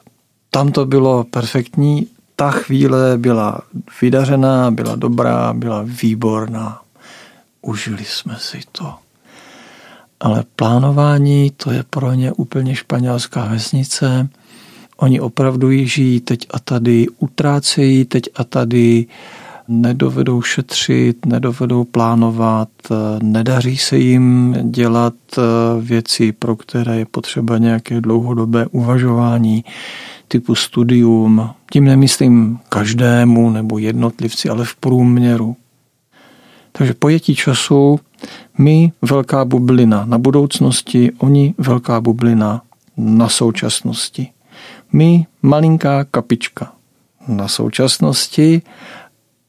Tam to bylo perfektní, ta chvíle byla vydařená, byla dobrá, byla výborná. Užili jsme si to. Ale plánování, to je pro ně úplně španělská vesnice. Oni opravdu žijí teď a tady, utrácejí teď a tady, nedovedou šetřit, nedovedou plánovat, nedaří se jim dělat eh, věci, pro které je potřeba nějaké dlouhodobé uvažování typu studium. Tím nemyslím každému nebo jednotlivci, ale v průměru. Takže pojetí času, my velká bublina na budoucnosti, oni velká bublina na současnosti. My malinká kapička na současnosti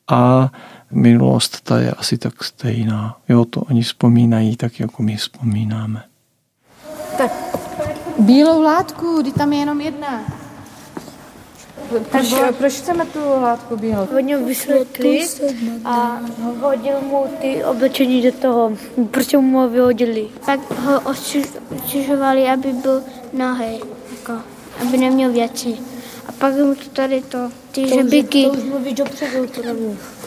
a minulost ta je asi tak stejná. Jo, to oni vzpomínají tak, jako my vzpomínáme. Tak, bílou látku, kdy tam je jenom jedna. Proč, proč chceme tu látku bílou? Oni vysvětli a hodil mu ty oblečení do toho. Prostě mu ho vyhodili. Tak ho očižovali, aby byl nahý, jako, aby neměl věci. A pak mu to tady to, ty to žebiky. To už mluvíš dopředu, to.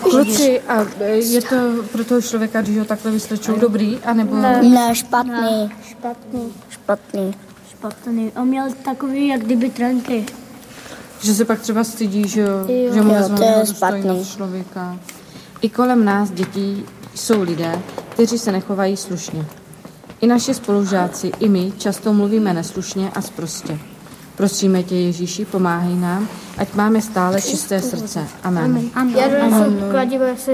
Kluci, a je to pro toho člověka, když ho takhle vyslečou, dobrý, anebo... Ne, ne špatný. Špatný. Špatný. Špatný. On měl takový, jak kdyby trenky. Že se pak třeba stydí, že, jo. že mu špatný. člověka. I kolem nás dětí jsou lidé, kteří se nechovají slušně. I naši spolužáci, i my často mluvíme neslušně a sprostě. Prosíme tě, Ježíši, pomáhej nám, ať máme stále čisté srdce. Amen. Amen. Amen. Kladivo, jak se.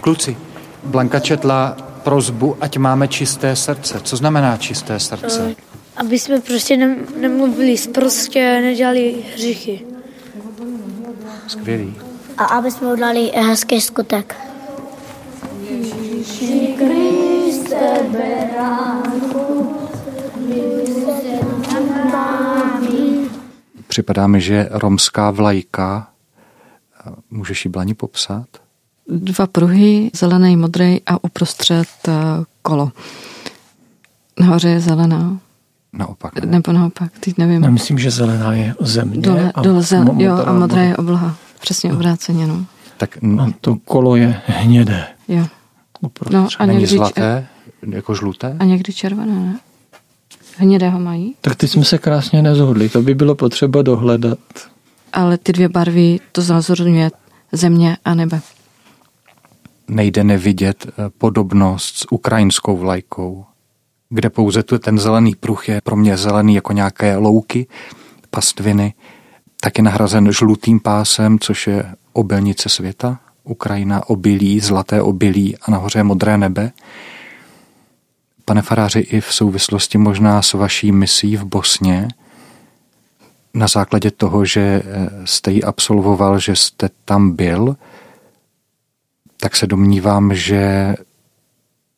Kluci, Blanka četla prozbu, ať máme čisté srdce. Co znamená čisté srdce? Aby jsme prostě nemluvili prostě, nedělali hřichy. Skvělý. A aby jsme udělali hezký skutek. Ježíši Kriste, beránku, Připadá mi, že romská vlajka, můžeš ji Blani popsat? Dva pruhy, zelený, modrý a uprostřed kolo. Nahoře je zelená. Naopak. Ne? Nebo naopak, teď nevím. Já myslím, že zelená je země. Dole, a dole zel, jo, a modrá je obloha. Přesně obráceně, no. Tak a to kolo je hnědé. Jo. No, a někdy zlaté, jako žluté? A někdy červené, ne? Hnědého mají? Tak teď jsme se krásně nezhodli, to by bylo potřeba dohledat. Ale ty dvě barvy to znázorňuje země a nebe. Nejde nevidět podobnost s ukrajinskou vlajkou, kde pouze tu ten zelený pruh je pro mě zelený jako nějaké louky, pastviny, tak je nahrazen žlutým pásem, což je obilnice světa. Ukrajina obilí, zlaté obilí a nahoře modré nebe. Pane faráři, i v souvislosti možná s vaší misí v Bosně, na základě toho, že jste ji absolvoval, že jste tam byl, tak se domnívám, že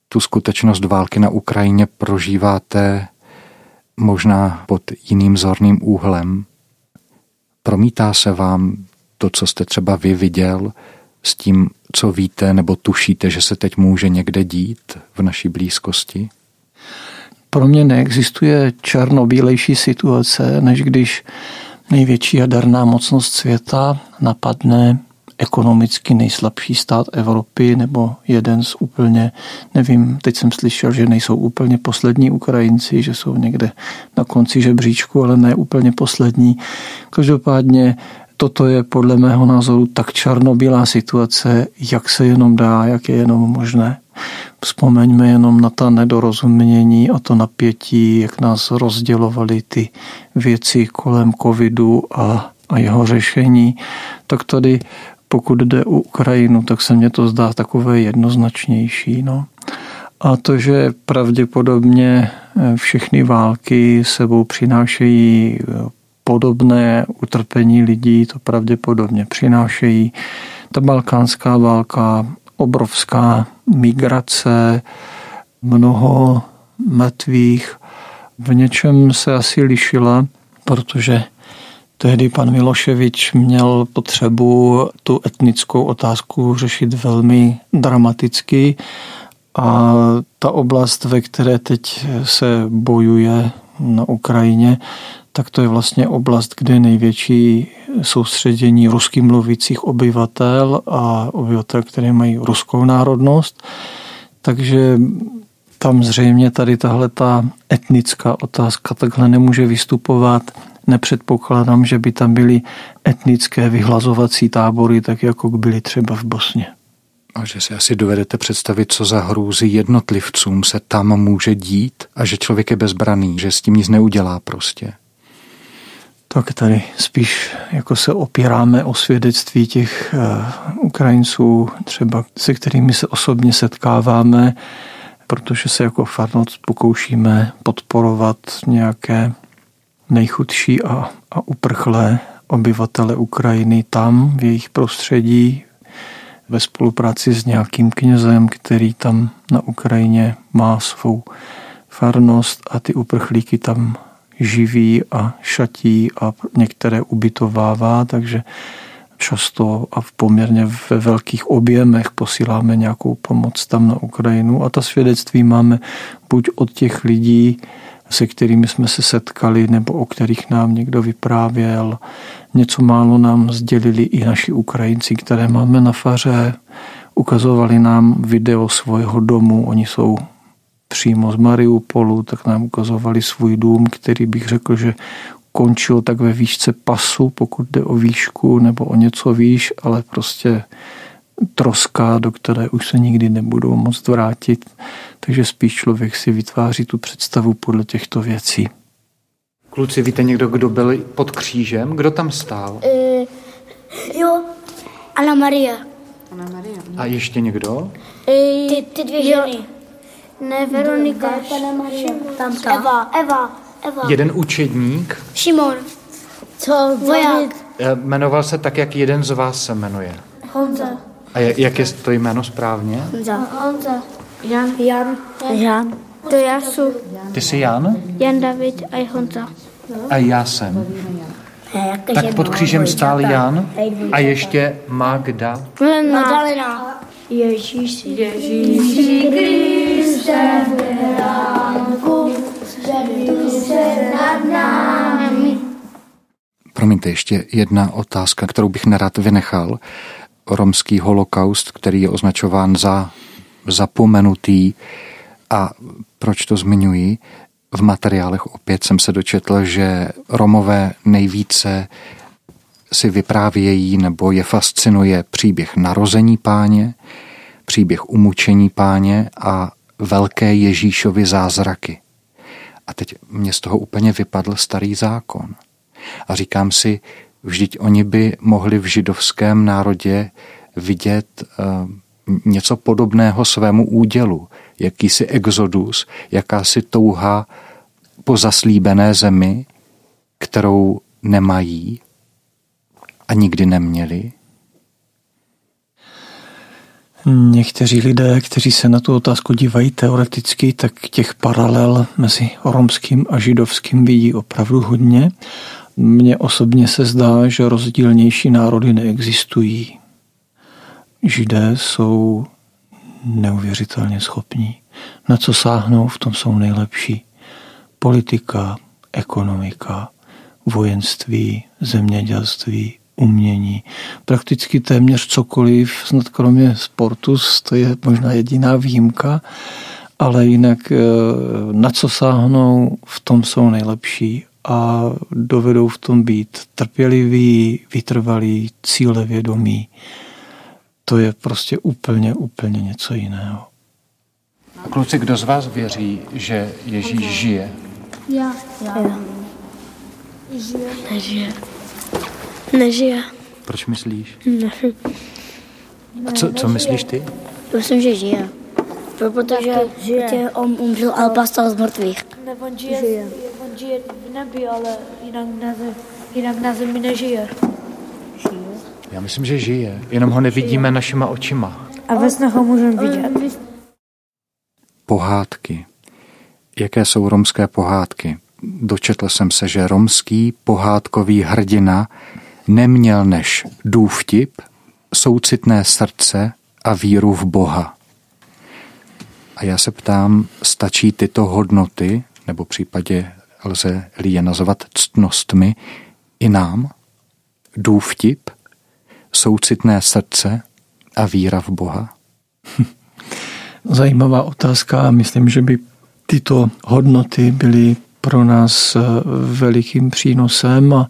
tu skutečnost války na Ukrajině prožíváte možná pod jiným zorným úhlem. Promítá se vám to, co jste třeba vy viděl, s tím, co víte nebo tušíte, že se teď může někde dít v naší blízkosti? Pro mě neexistuje černobílejší situace, než když největší jaderná mocnost světa napadne ekonomicky nejslabší stát Evropy nebo jeden z úplně, nevím, teď jsem slyšel, že nejsou úplně poslední Ukrajinci, že jsou někde na konci žebříčku, ale ne úplně poslední. Každopádně toto je podle mého názoru tak černobílá situace, jak se jenom dá, jak je jenom možné. Vzpomeňme jenom na ta nedorozumění a to napětí, jak nás rozdělovaly ty věci kolem covidu a, a jeho řešení. Tak tady, pokud jde o Ukrajinu, tak se mně to zdá takové jednoznačnější. No. A to, že pravděpodobně eh, všechny války sebou přinášejí eh, podobné utrpení lidí, to pravděpodobně přinášejí. Ta balkánská válka, obrovská migrace, mnoho mrtvých. V něčem se asi lišila, protože tehdy pan Miloševič měl potřebu tu etnickou otázku řešit velmi dramaticky a ta oblast, ve které teď se bojuje na Ukrajině, tak to je vlastně oblast, kde je největší soustředění rusky mluvících obyvatel a obyvatel, které mají ruskou národnost. Takže tam zřejmě tady tahle ta etnická otázka takhle nemůže vystupovat. Nepředpokládám, že by tam byly etnické vyhlazovací tábory, tak jako byly třeba v Bosně. A že si asi dovedete představit, co za hrůzy jednotlivcům se tam může dít a že člověk je bezbraný, že s tím nic neudělá prostě tak tady spíš jako se opíráme o svědectví těch uh, Ukrajinců, třeba se kterými se osobně setkáváme, protože se jako farnoc pokoušíme podporovat nějaké nejchudší a, a uprchlé obyvatele Ukrajiny tam, v jejich prostředí, ve spolupráci s nějakým knězem, který tam na Ukrajině má svou farnost a ty uprchlíky tam živí a šatí a některé ubytovává, takže často a v poměrně ve velkých objemech posíláme nějakou pomoc tam na Ukrajinu a ta svědectví máme buď od těch lidí, se kterými jsme se setkali, nebo o kterých nám někdo vyprávěl. Něco málo nám sdělili i naši Ukrajinci, které máme na faře. Ukazovali nám video svého domu, oni jsou přímo z Mariupolu, tak nám ukazovali svůj dům, který bych řekl, že končil tak ve výšce pasu, pokud jde o výšku nebo o něco výš, ale prostě troska, do které už se nikdy nebudou moct vrátit. Takže spíš člověk si vytváří tu představu podle těchto věcí. Kluci, víte někdo, kdo byl pod křížem? Kdo tam stál? Uh, jo, Anna Maria. Anna Maria. A ještě někdo? Uh, ty, ty dvě ženy. Ne, Veronika. Tam ta. Eva, Eva, Eva. Jeden učedník. Šimon. Co? Voják. Eh, jmenoval se tak, jak jeden z vás se jmenuje. Honza. A jak je to jméno správně? Honza. Honza. Jan. Jan. Jan. To já jsem. Ty jsi Jan? Jan David a Honza. A já jsem. Tak pod křížem stál Jan a ještě Magda. Magdalena. Ježíši, Ježíši Promiňte, ještě jedna otázka, kterou bych nerad vynechal. Romský holokaust, který je označován za zapomenutý a proč to zmiňuji? V materiálech opět jsem se dočetl, že Romové nejvíce si vyprávějí nebo je fascinuje příběh narození páně, příběh umučení páně a velké Ježíšovy zázraky. A teď mě z toho úplně vypadl starý zákon. A říkám si, vždyť oni by mohli v židovském národě vidět uh, něco podobného svému údělu, jakýsi exodus, jakási touha po zaslíbené zemi, kterou nemají a nikdy neměli? Někteří lidé, kteří se na tu otázku dívají teoreticky, tak těch paralel mezi romským a židovským vidí opravdu hodně. Mně osobně se zdá, že rozdílnější národy neexistují. Židé jsou neuvěřitelně schopní. Na co sáhnou, v tom jsou nejlepší. Politika, ekonomika, vojenství, zemědělství, umění. Prakticky téměř cokoliv, snad kromě sportu, to je možná jediná výjimka, ale jinak eh, na co sáhnou, v tom jsou nejlepší a dovedou v tom být trpěliví, vytrvalí, cílevědomí. To je prostě úplně, úplně něco jiného. A kluci, kdo z vás věří, že Ježíš žije? Já. Já. Žije. Nežije. Nežije. Proč myslíš? Nevím. A co, co myslíš ty? Myslím, že žije. Protože žije. on umřel, ale pastal z mrtvých. Ne, on žije, žije. on žije v nebi, ale jinak na, zemi, jinak na zemi nežije. Já myslím, že žije, jenom ho nevidíme žije. našima očima. A ve snech ho můžeme vidět. Pohádky. Jaké jsou romské pohádky? Dočetl jsem se, že romský pohádkový hrdina neměl než důvtip, soucitné srdce a víru v Boha. A já se ptám, stačí tyto hodnoty, nebo případě lze je nazvat ctnostmi, i nám? Důvtip, soucitné srdce a víra v Boha? Zajímavá otázka myslím, že by tyto hodnoty byly pro nás eh, velikým přínosem a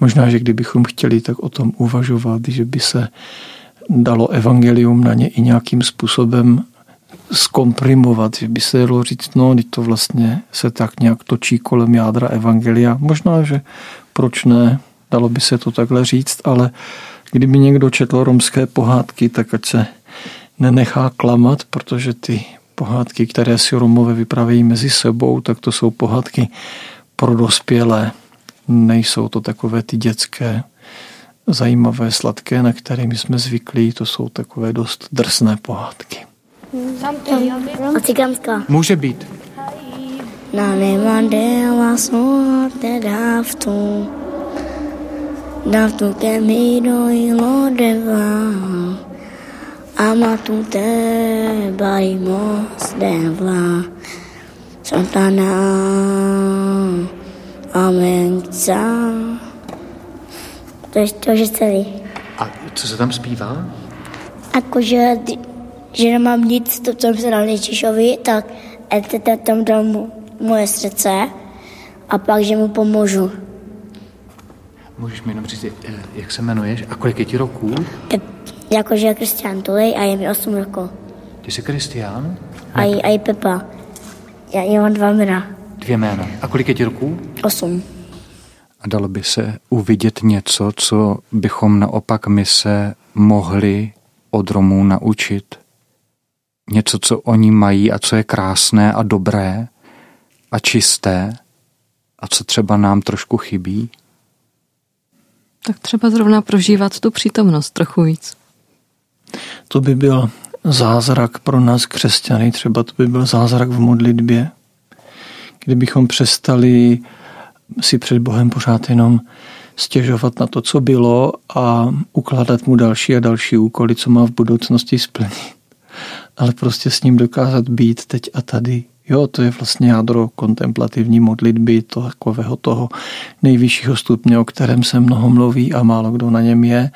možná, že kdybychom chtěli tak o tom uvažovat, že by se dalo evangelium na ně i nějakým způsobem skomprimovat, že by se dalo říct, no, to vlastně se tak nějak točí kolem jádra evangelia. Možná, že proč ne, dalo by se to takhle říct, ale kdyby někdo četl romské pohádky, tak ať se nenechá klamat, protože ty pohádky, které si Romové vypravějí mezi sebou, tak to jsou pohádky pro dospělé. Nejsou to takové ty dětské, zajímavé, sladké, na které my jsme zvyklí. To jsou takové dost drsné pohádky. A cigánská. Může být. Na nemandela sorte dávtu, dávtu ke mi dojilo deva. Amatute baimos devla Santana Amenca To je to, že celý. A co se tam zpívá? Jakože, že nemám nic, to, co jsem dal Ježíšovi, tak tam dal mu moje srdce a pak, že mu pomůžu. Můžeš mi jenom říct, eh, jak se jmenuješ a kolik je ti roků? Jakože Kristián Tulej a je mi 8 rokov. Ty jsi Kristián? A i, a i Pepa. Já, já mám dva jména. Dvě jména. A kolik je ti roků? 8. A dalo by se uvidět něco, co bychom naopak my se mohli od Romů naučit? Něco, co oni mají a co je krásné a dobré a čisté a co třeba nám trošku chybí? Tak třeba zrovna prožívat tu přítomnost trochu víc. To by byl zázrak pro nás křesťany, třeba to by byl zázrak v modlitbě, kdybychom přestali si před Bohem pořád jenom stěžovat na to, co bylo a ukládat mu další a další úkoly, co má v budoucnosti splnit. Ale prostě s ním dokázat být teď a tady. Jo, to je vlastně jádro kontemplativní modlitby, to takového toho nejvyššího stupně, o kterém se mnoho mluví a málo kdo na něm je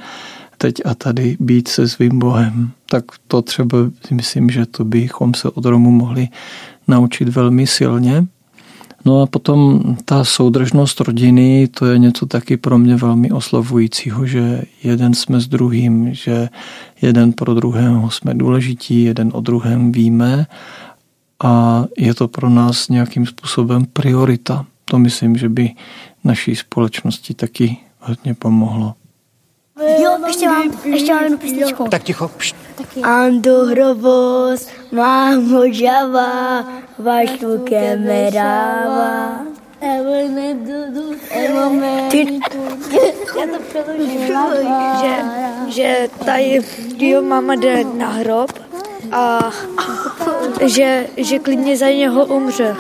teď a tady být se svým Bohem. Tak to třeba myslím, že to bychom se od Romu mohli naučit velmi silně. No a potom ta soudržnost rodiny, to je něco taky pro mě velmi oslovujícího, že jeden jsme s druhým, že jeden pro druhého jsme důležití, jeden o druhém víme a je to pro nás nějakým způsobem priorita. To myslím, že by naší společnosti taky hodně pomohlo. Jo, ještě mám, ještě mám jednu písničku. Tak ticho. Pšt. Ando hrobos, mámo žava, vašku kemerava. Ty, já to přeložím, že, že tady jo, máma jde na hrob a že, že klidně za něho umře.